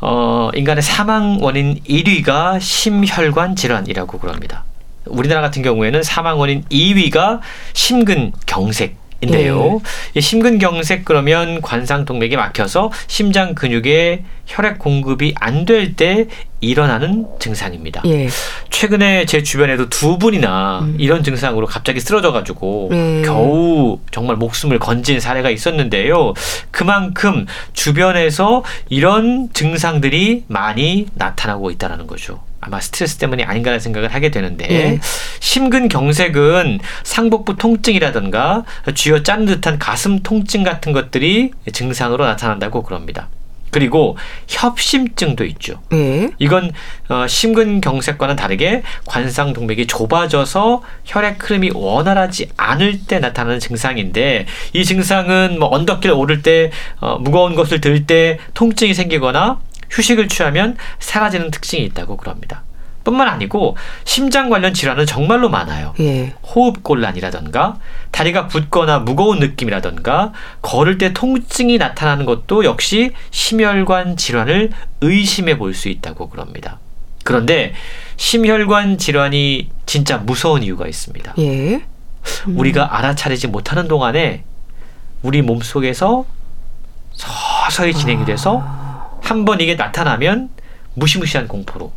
어, 인간의 사망 원인 1위가 심혈관 질환이라고 그럽니다. 우리나라 같은 경우에는 사망 원인 2위가 심근 경색 인데요. 네. 심근경색 그러면 관상동맥이 막혀서 심장 근육에 혈액 공급이 안 될 때 일어나는 증상입니다. 예. 최근에 제 주변에도 두 분이나 음. 이런 증상으로 갑자기 쓰러져가지고 음. 겨우 정말 목숨을 건진 사례가 있었는데요. 그만큼 주변에서 이런 증상들이 많이 나타나고 있다는 거죠. 아마 스트레스 때문이 아닌가라는 생각을 하게 되는데 네. 심근경색은 상복부 통증이라든가 쥐어 짠 듯한 가슴 통증 같은 것들이 증상으로 나타난다고 그럽니다. 그리고 협심증도 있죠. 네. 이건 어, 심근경색과는 다르게 관상동맥이 좁아져서 혈액 흐름이 원활하지 않을 때 나타나는 증상인데 이 증상은 뭐 언덕길 오를 때 어, 무거운 것을 들 때 통증이 생기거나 휴식을 취하면 사라지는 특징이 있다고 그럽니다. 뿐만 아니고 심장 관련 질환은 정말로 많아요. 예. 호흡 곤란이라던가 다리가 붓거나 무거운 느낌이라던가 걸을 때 통증이 나타나는 것도 역시 심혈관 질환을 의심해 볼 수 있다고 그럽니다. 그런데 심혈관 질환이 진짜 무서운 이유가 있습니다. 예. 음. 우리가 알아차리지 못하는 동안에 우리 몸 속에서 서서히 진행이 돼서 아. 한번 이게 나타나면 무시무시한 공포로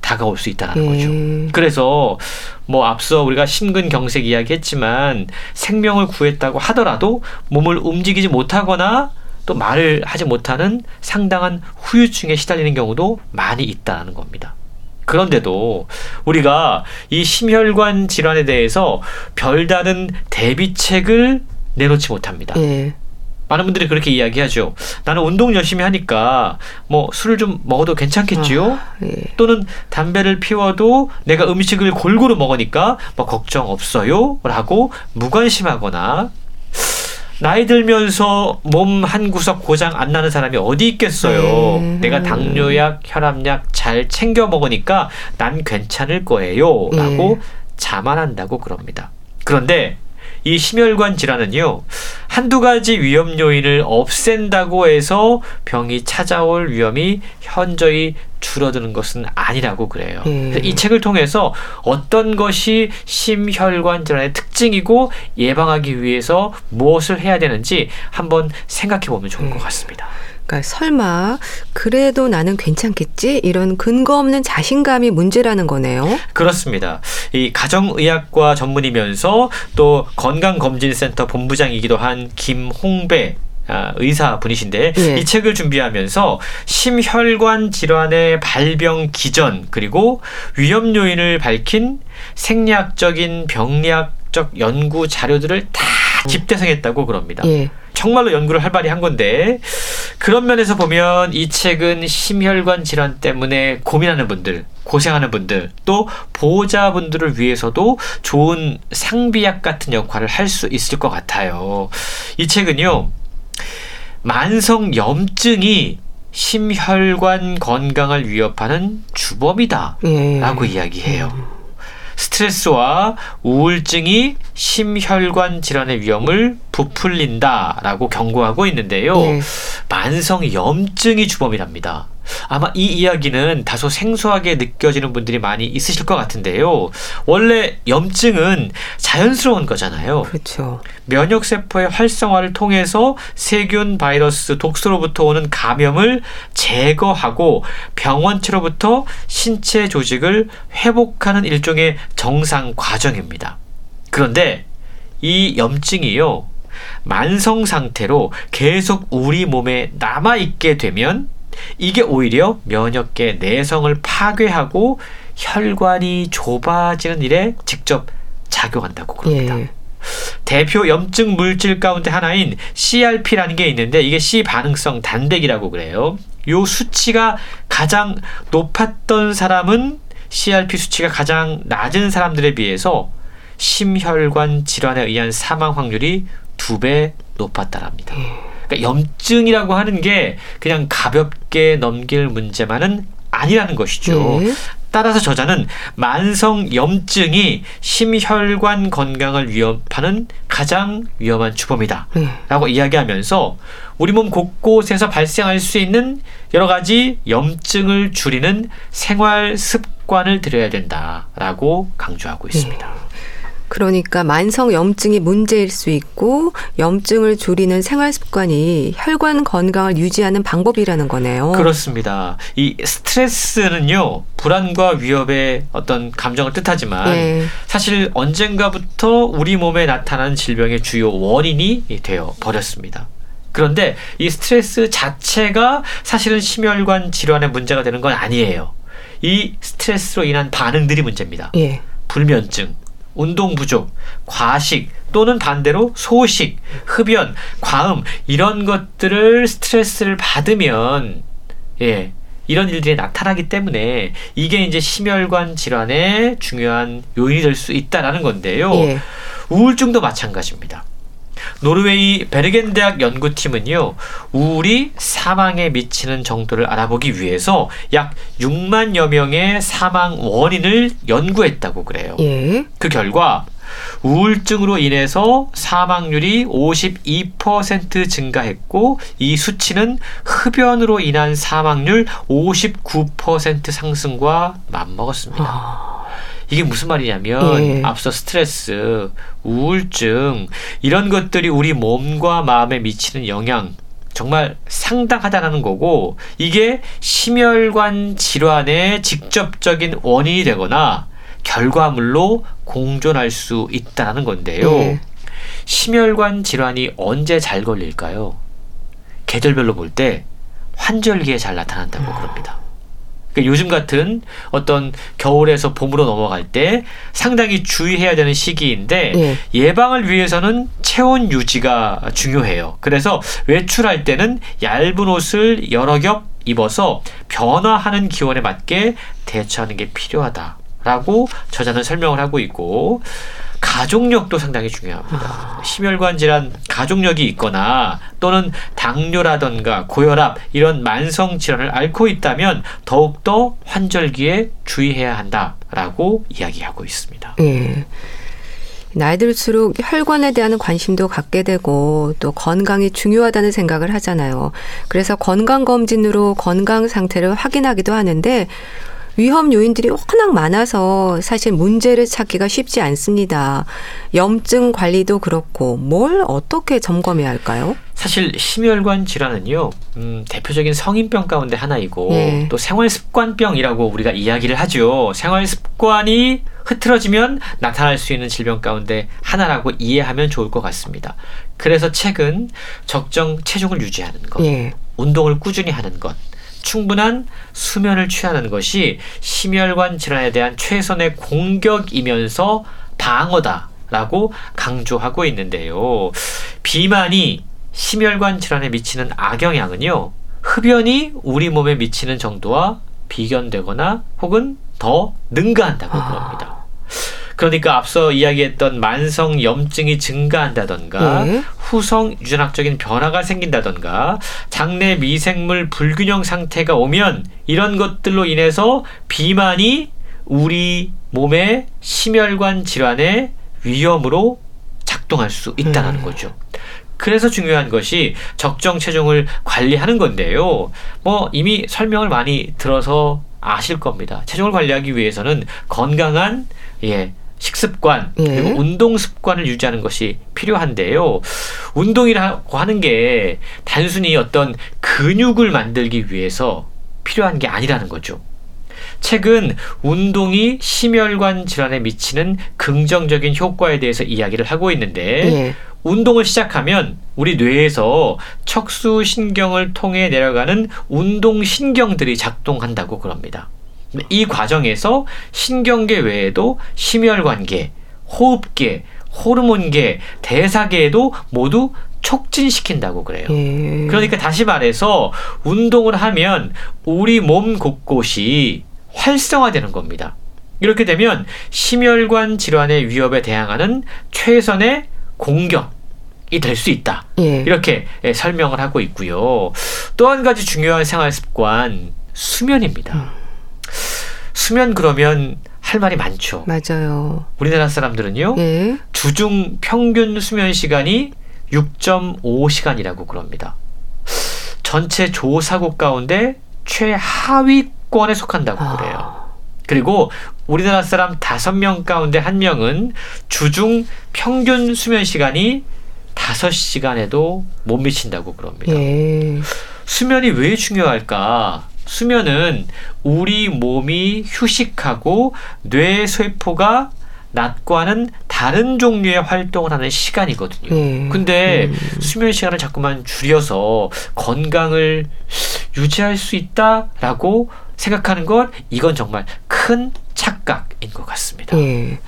다가올 수 있다는 예. 거죠. 그래서 뭐 앞서 우리가 심근경색 이야기했지만 생명을 구했다고 하더라도 몸을 움직이지 못하거나 또 말을 하지 못하는 상당한 후유증에 시달리는 경우도 많이 있다는 겁니다. 그런데도 우리가 이 심혈관 질환에 대해서 별다른 대비책을 내놓지 못합니다. 예. 많은 분들이 그렇게 이야기하죠. 나는 운동 열심히 하니까 뭐 술을 좀 먹어도 괜찮겠지요? 아, 예. 또는 담배를 피워도 내가 음식을 골고루 먹으니까 뭐 걱정 없어요? 라고 무관심하거나 나이 들면서 몸 한 구석 고장 안 나는 사람이 어디 있겠어요. 음. 내가 당뇨약, 혈압약 잘 챙겨 먹으니까 난 괜찮을 거예요. 라고 음. 자만한다고 그럽니다. 그런데 이 심혈관 질환은요, 한두 가지 위험 요인을 없앤다고 해서 병이 찾아올 위험이 현저히 줄어드는 것은 아니라고 그래요. 음. 이 책을 통해서 어떤 것이 심혈관 질환의 특징이고 예방하기 위해서 무엇을 해야 되는지 한번 생각해 보면 좋을 음. 것 같습니다. 그러니까 설마 그래도 나는 괜찮겠지 이런 근거 없는 자신감이 문제라는 거네요. 그렇습니다. 이 가정의학과 전문이면서 또 건강검진센터 본부장이기도 한 김홍배 아, 의사 분이신데 예. 이 책을 준비하면서 심혈관 질환의 발병 기전 그리고 위험 요인을 밝힌 생리학적인 병리학적 연구 자료들을 다 집대성했다고 그럽니다. 예. 정말로 연구를 활발히 한 건데 그런 면에서 보면 이 책은 심혈관 질환 때문에 고민하는 분들, 고생하는 분들, 또 보호자분들을 위해서도 좋은 상비약 같은 역할을 할 수 있을 것 같아요. 이 책은요. 만성 염증이 심혈관 건강을 위협하는 주범이다. 예. 라고 이야기해요. 음. 스트레스와 우울증이 심혈관 질환의 위험을 부풀린다라고 경고하고 있는데요. 네. 만성 염증이 주범이랍니다. 아마 이 이야기는 다소 생소하게 느껴지는 분들이 많이 있으실 것 같은데요. 원래 염증은 자연스러운 거잖아요. 그렇죠. 면역 세포의 활성화를 통해서 세균, 바이러스, 독소로부터 오는 감염을 제거하고 병원체로부터 신체 조직을 회복하는 일종의 정상 과정입니다. 그런데 이 염증이요. 만성 상태로 계속 우리 몸에 남아 있게 되면 이게 오히려 면역계 내성을 파괴하고 혈관이 좁아지는 일에 직접 작용한다고 그럽니다. 예. 대표 염증 물질 가운데 하나인 CRP라는 게 있는데 이게 C 반응성 단백이라고 그래요. 요 수치가 가장 높았던 사람은 CRP 수치가 가장 낮은 사람들에 비해서 심혈관 질환에 의한 사망 확률이 두 배 높았다랍니다. 예. 그러니까 염증이라고 하는 게 그냥 가볍게 넘길 문제만은 아니라는 것이죠. 네. 따라서 저자는 만성 염증이 심혈관 건강을 위협하는 가장 위험한 주범이다. 네. 라고 이야기하면서 우리 몸 곳곳에서 발생할 수 있는 여러 가지 염증을 줄이는 생활 습관을 들여야 된다 라고 강조하고 있습니다. 네. 그러니까 만성 염증이 문제일 수 있고 염증을 줄이는 생활 습관이 혈관 건강을 유지하는 방법이라는 거네요. 그렇습니다. 이 스트레스는요 불안과 위협의 어떤 감정을 뜻하지만 네. 사실 언젠가부터 우리 몸에 나타나는 질병의 주요 원인이 되어 버렸습니다. 그런데 이 스트레스 자체가 사실은 심혈관 질환의 문제가 되는 건 아니에요. 이 스트레스로 인한 반응들이 문제입니다. 예. 불면증, 운동 부족, 과식 또는 반대로 소식, 흡연, 과음 이런 것들을 스트레스를 받으면 예. 이런 일들이 나타나기 때문에 이게 이제 심혈관 질환의 중요한 요인이 될 수 있다라는 건데요. 예. 우울증도 마찬가지입니다. 노르웨이 베르겐 대학 연구팀은요, 우울이 사망에 미치는 정도를 알아보기 위해서 약 6만여 명의 사망 원인을 연구했다고 그래요. 예. 그 결과 우울증으로 인해서 사망률이 52% 증가했고 이 수치는 흡연으로 인한 사망률 59% 상승과 맞먹었습니다. 아. 이게 무슨 말이냐면 예. 앞서 스트레스, 우울증 이런 것들이 우리 몸과 마음에 미치는 영향 정말 상당하다는 거고 이게 심혈관 질환의 직접적인 원인이 되거나 결과물로 공존할 수 있다는 건데요. 네. 심혈관 질환이 언제 잘 걸릴까요? 계절별로 볼 때 환절기에 잘 나타난다고 음. 그럽니다. 그러니까 요즘 같은 어떤 겨울에서 봄으로 넘어갈 때 상당히 주의해야 되는 시기인데 예. 예방을 위해서는 체온 유지가 중요해요. 그래서 외출할 때는 얇은 옷을 여러 겹 입어서 변화하는 기온에 맞게 대처하는 게 필요하다라고 저자는 설명을 하고 있고 가족력도 상당히 중요합니다. 아. 심혈관 질환 가족력이 있거나 또는 당뇨라던가 고혈압 이런 만성 질환을 앓고 있다면 더욱더 환절기에 주의해야 한다라고 이야기하고 있습니다. 예. 나이 들수록 혈관에 대한 관심도 갖게 되고 또 건강이 중요하다는 생각을 하잖아요. 그래서 건강검진으로 건강 상태를 확인하기도 하는데 위험 요인들이 워낙 많아서 사실 문제를 찾기가 쉽지 않습니다. 염증 관리도 그렇고 뭘 어떻게 점검해야 할까요? 사실 심혈관 질환은요 음, 대표적인 성인병 가운데 하나이고 네. 또 생활습관병이라고 우리가 이야기를 하죠. 생활습관이 흐트러지면 나타날 수 있는 질병 가운데 하나라고 이해하면 좋을 것 같습니다. 그래서 최근 적정 체중을 유지하는 것, 네. 운동을 꾸준히 하는 것, 충분한 수면을 취하는 것이 심혈관 질환에 대한 최선의 공격이면서 방어다라고 강조하고 있는데요. 비만이 심혈관 질환에 미치는 악영향은요. 흡연이 우리 몸에 미치는 정도와 비견되거나 혹은 더 능가한다고 아. 그럽니다. 그러니까 앞서 이야기했던 만성 염증이 증가한다던가 네. 후성 유전학적인 변화가 생긴다던가 장내 미생물 불균형 상태가 오면 이런 것들로 인해서 비만이 우리 몸의 심혈관 질환의 위험으로 작동할 수 있다는 음. 거죠. 그래서 중요한 것이 적정 체중을 관리하는 건데요. 뭐 이미 설명을 많이 들어서 아실 겁니다. 체중을 관리하기 위해서는 건강한 예, 식습관 예. 그리고 운동 습관을 유지하는 것이 필요한데요. 운동이라고 하는 게 단순히 어떤 근육을 만들기 위해서 필요한 게 아니라는 거죠. 최근 운동이 심혈관 질환에 미치는 긍정적인 효과에 대해서 이야기를 하고 있는데 예. 운동을 시작하면 우리 뇌에서 척수 신경을 통해 내려가는 운동 신경들이 작동한다고 그럽니다. 이 과정에서 신경계 외에도 심혈관계, 호흡계, 호르몬계, 대사계에도 모두 촉진시킨다고 그래요. 예. 그러니까 다시 말해서 운동을 하면 우리 몸 곳곳이 활성화되는 겁니다. 이렇게 되면 심혈관 질환의 위협에 대항하는 최선의 공격이 될 수 있다. 예. 이렇게 설명을 하고 있고요. 또 한 가지 중요한 생활 습관 수면입니다. 음. 수면 그러면 할 말이 많죠. 맞아요. 우리나라 사람들은요. 예. 주중 평균 수면 시간이 6.5시간이라고 그럽니다. 전체 조사국 가운데 최하위권에 속한다고 아. 그래요. 그리고 우리나라 사람 5명 가운데 1명은 주중 평균 수면 시간이 5시간에도 못 미친다고 그럽니다. 예. 수면이 왜 중요할까? 수면은 우리 몸이 휴식하고 뇌 세포가 낮과는 다른 종류의 활동을 하는 시간이거든요. 네. 근데 음. 수면 시간을 자꾸만 줄여서 건강을 유지할 수 있다라고 생각하는 것 이건 정말 큰 착각인 것 같습니다. 네.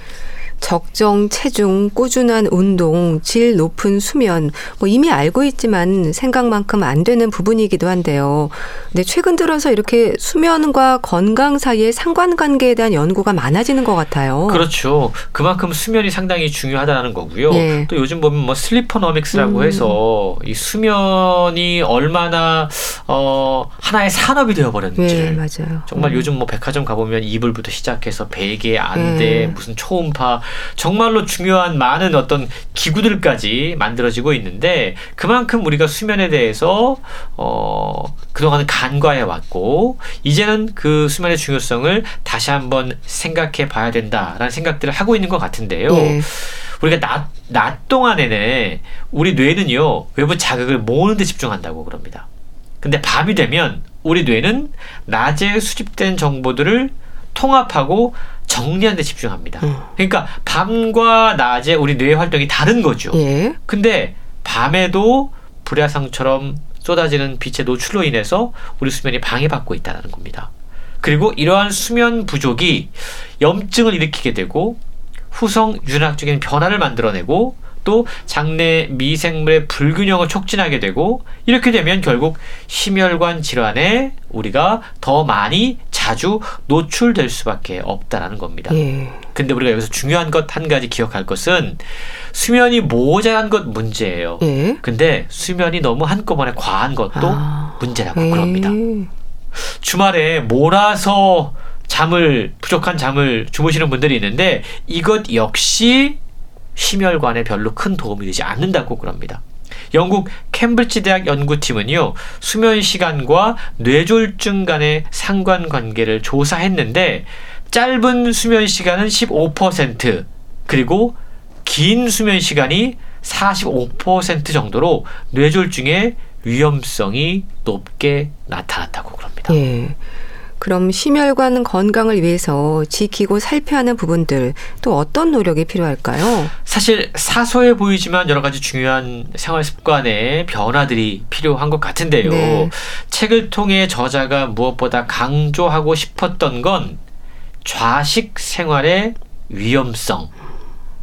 적정 체중, 꾸준한 운동, 질 높은 수면, 뭐 이미 알고 있지만 생각만큼 안 되는 부분이기도 한데요. 근데 최근 들어서 이렇게 수면과 건강 사이의 상관관계에 대한 연구가 많아지는 것 같아요. 그렇죠. 그만큼 수면이 상당히 중요하다는 거고요. 네. 또 요즘 보면 뭐 슬리퍼노믹스라고 음. 해서 이 수면이 얼마나 어 하나의 산업이 되어버렸는지 네, 정말 음. 요즘 뭐 백화점 가보면 이불부터 시작해서 베개, 안대, 네. 무슨 초음파 정말로 중요한 많은 어떤 기구들까지 만들어지고 있는데 그만큼 우리가 수면에 대해서 어 그동안 간과해 왔고 이제는 그 수면의 중요성을 다시 한번 생각해 봐야 된다라는 생각들을 하고 있는 것 같은데요. 네. 우리가 낮, 낮 동안에는 우리 뇌는요 외부 자극을 모으는 데 집중한다고 그럽니다. 근데 밤이 되면 우리 뇌는 낮에 수집된 정보들을 통합하고 정리하는 데 집중합니다. 음. 그러니까 밤과 낮에 우리 뇌 활동이 다른 거죠. 예. 근데 밤에도 불야성처럼 쏟아지는 빛의 노출로 인해서 우리 수면이 방해받고 있다는 겁니다. 그리고 이러한 수면 부족이 염증을 일으키게 되고 후성 윤학적인 변화를 만들어내고 또 장내 미생물의 불균형을 촉진하게 되고 이렇게 되면 결국 심혈관 질환에 우리가 더 많이 자주 노출될 수밖에 없다라는 겁니다. 예. 근데 우리가 여기서 중요한 것 한 가지 기억할 것은 수면이 모자란 것 문제예요. 예. 근데 수면이 너무 한꺼번에 과한 것도 아. 문제라고 예. 그럽니다. 주말에 몰아서 잠을 부족한 잠을 주무시는 분들이 있는데 이것 역시 심혈관에 별로 큰 도움이 되지 않는다고 그럽니다. 영국 캠브리지 대학 연구팀은요, 수면 시간과 뇌졸중 간의 상관관계를 조사했는데, 짧은 수면 시간은 15%, 그리고 긴 수면 시간이 45% 정도로 뇌졸중의 위험성이 높게 나타났다고 그럽니다. 예. 그럼 심혈관 건강을 위해서 지키고 살펴야 하는 부분들 또 어떤 노력이 필요할까요? 사실 사소해 보이지만 여러 가지 중요한 생활 습관의 변화들이 필요한 것 같은데요. 네. 책을 통해 저자가 무엇보다 강조하고 싶었던 건 좌식 생활의 위험성,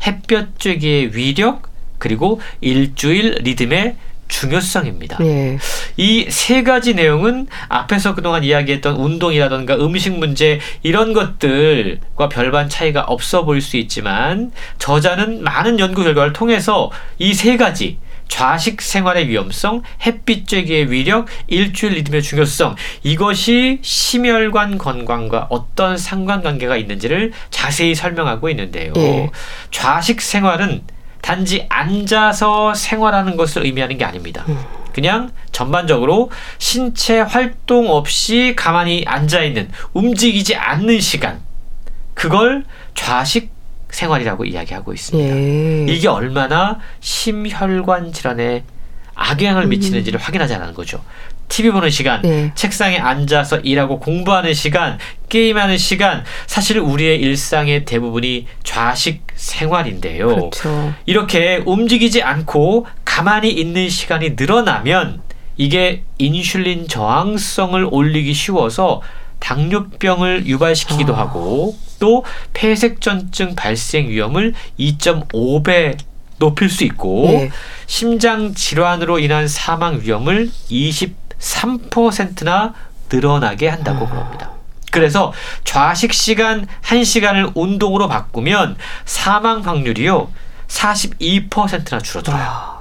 햇볕 쬐기의 위력, 그리고 일주일 리듬의 중요성입니다. 예. 이세 가지 내용은 앞에서 그동안 이야기했던 운동이라던가 음식 문제 이런 것들과 별반 차이가 없어 보일 수 있지만 저자는 많은 연구 결과를 통해서 이 세 가지 좌식 생활의 위험성, 햇빛 쬐기의 위력, 일주일 리듬의 중요성 이것이 심혈관 건강과 어떤 상관관계가 있는지를 자세히 설명하고 있는데요. 예. 좌식 생활은 단지 앉아서 생활하는 것을 의미하는 게 아닙니다. 음. 그냥 전반적으로 신체 활동 없이 가만히 앉아 있는 움직이지 않는 시간 그걸 좌식 생활이라고 이야기하고 있습니다. 예. 이게 얼마나 심혈관 질환에 악영향을 미치는지를 음. 확인하자는 거죠. TV 보는 시간, 네. 책상에 앉아서 일하고 공부하는 시간, 게임하는 시간, 사실 우리의 일상의 대부분이 좌식 생활인데요. 그렇죠. 이렇게 움직이지 않고 가만히 있는 시간이 늘어나면 이게 인슐린 저항성을 올리기 쉬워서 당뇨병을 유발시키기도 아. 하고 또 폐색전증 발생 위험을 2.5배 높일 수 있고 네. 심장 질환으로 인한 사망 위험을 23%나 늘어나게 한다고 아. 그럽니다. 그래서 좌식 시간 1시간을 운동으로 바꾸면 사망 확률이요 42%나 줄어들어요. 아.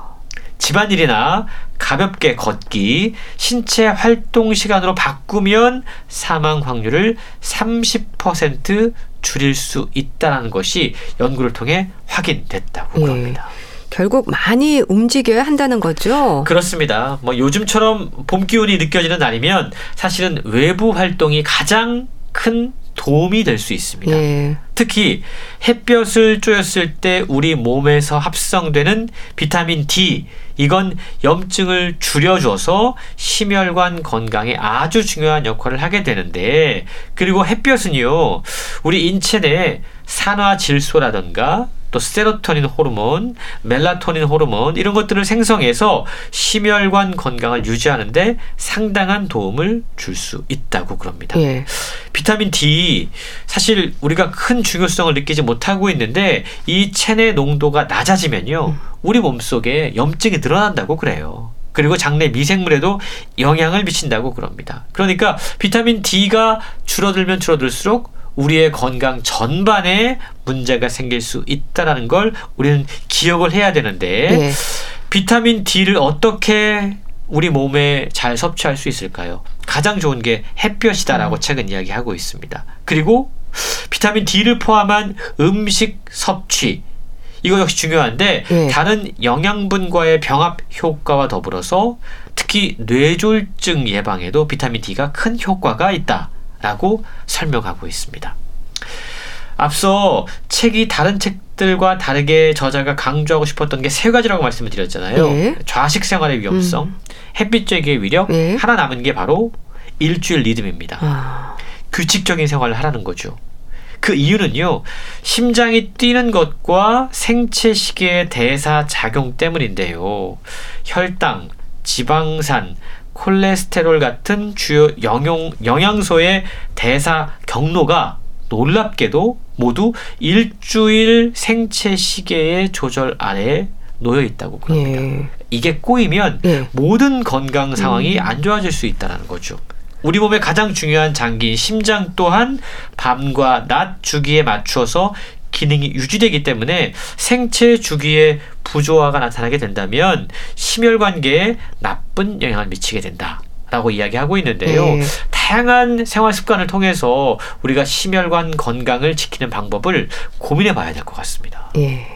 집안일이나 가볍게 걷기, 신체 활동 시간으로 바꾸면 사망 확률을 30% 줄일 수 있다는 것이 연구를 통해 확인됐다고 예. 합니다. 결국 많이 움직여야 한다는 거죠. 그렇습니다. 뭐 요즘처럼 봄 기운이 느껴지는 날이면 사실은 외부 활동이 가장 큰 도움이 될 수 있습니다. 예. 특히 햇볕을 쬐었을 때 우리 몸에서 합성되는 비타민 D 이건 염증을 줄여줘서 심혈관 건강에 아주 중요한 역할을 하게 되는데 그리고 햇볕은요 우리 인체 내 산화 질소라던가 또 세로토닌 호르몬, 멜라토닌 호르몬 이런 것들을 생성해서 심혈관 건강을 유지하는데 상당한 도움을 줄 수 있다고 그럽니다. 예. 비타민 D 사실 우리가 큰 중요성을 느끼지 못하고 있는데 이 체내 농도가 낮아지면요 음. 우리 몸 속에 염증이 늘어난다고 그래요. 그리고 장내 미생물에도 영향을 미친다고 그럽니다. 그러니까 비타민 D가 줄어들면 줄어들수록 우리의 건강 전반에 문제가 생길 수 있다라는 걸 우리는 기억을 해야 되는데 네. 비타민 D를 어떻게 우리 몸에 잘 섭취할 수 있을까요? 가장 좋은 게 햇볕이다라고 음. 책은 이야기하고 있습니다. 그리고 비타민 D를 포함한 음식 섭취 이거 역시 중요한데 네. 다른 영양분과의 병합 효과와 더불어서 특히 뇌졸중 예방에도 비타민 D가 큰 효과가 있다. 라고 설명하고 있습니다. 앞서 책이 다른 책들과 다르게 저자가 강조하고 싶었던 게 세 가지라고 말씀을 드렸잖아요. 예. 좌식 생활의 위험성, 음. 햇빛 쬐기의 위력, 예. 하나 남은 게 바로 일주일 리듬입니다. 아. 규칙적인 생활을 하라는 거죠. 그 이유는요, 심장이 뛰는 것과 생체 시계의 대사 작용 때문인데요. 혈당, 지방산, 콜레스테롤 같은 주요 영양, 영양소의 대사 경로가 놀랍게도 모두 일주일 생체 시계의 조절 아래에 놓여 있다고 그럽니다. 예. 이게 꼬이면 예. 모든 건강 상황이 음. 안 좋아질 수 있다는 거죠. 우리 몸의 가장 중요한 장기인 심장 또한 밤과 낮 주기에 맞추어서 기능이 유지되기 때문에 생체 주기의 부조화가 나타나게 된다면 심혈관계에 나쁜 영향을 미치게 된다. 라고 이야기하고 있는데요. 네. 다양한 생활 습관을 통해서 우리가 심혈관 건강을 지키는 방법을 고민해 봐야 될 것 같습니다. 예.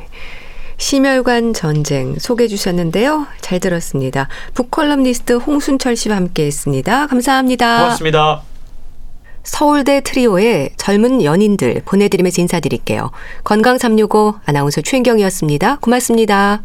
심혈관 전쟁 소개해 주셨는데요. 잘 들었습니다. 북컬럼니스트 홍순철 씨와 함께 했습니다. 감사합니다. 고맙습니다. 서울대 트리오의 젊은 연인들 보내드리면서 인사드릴게요. 건강365 아나운서 최인경이었습니다. 고맙습니다.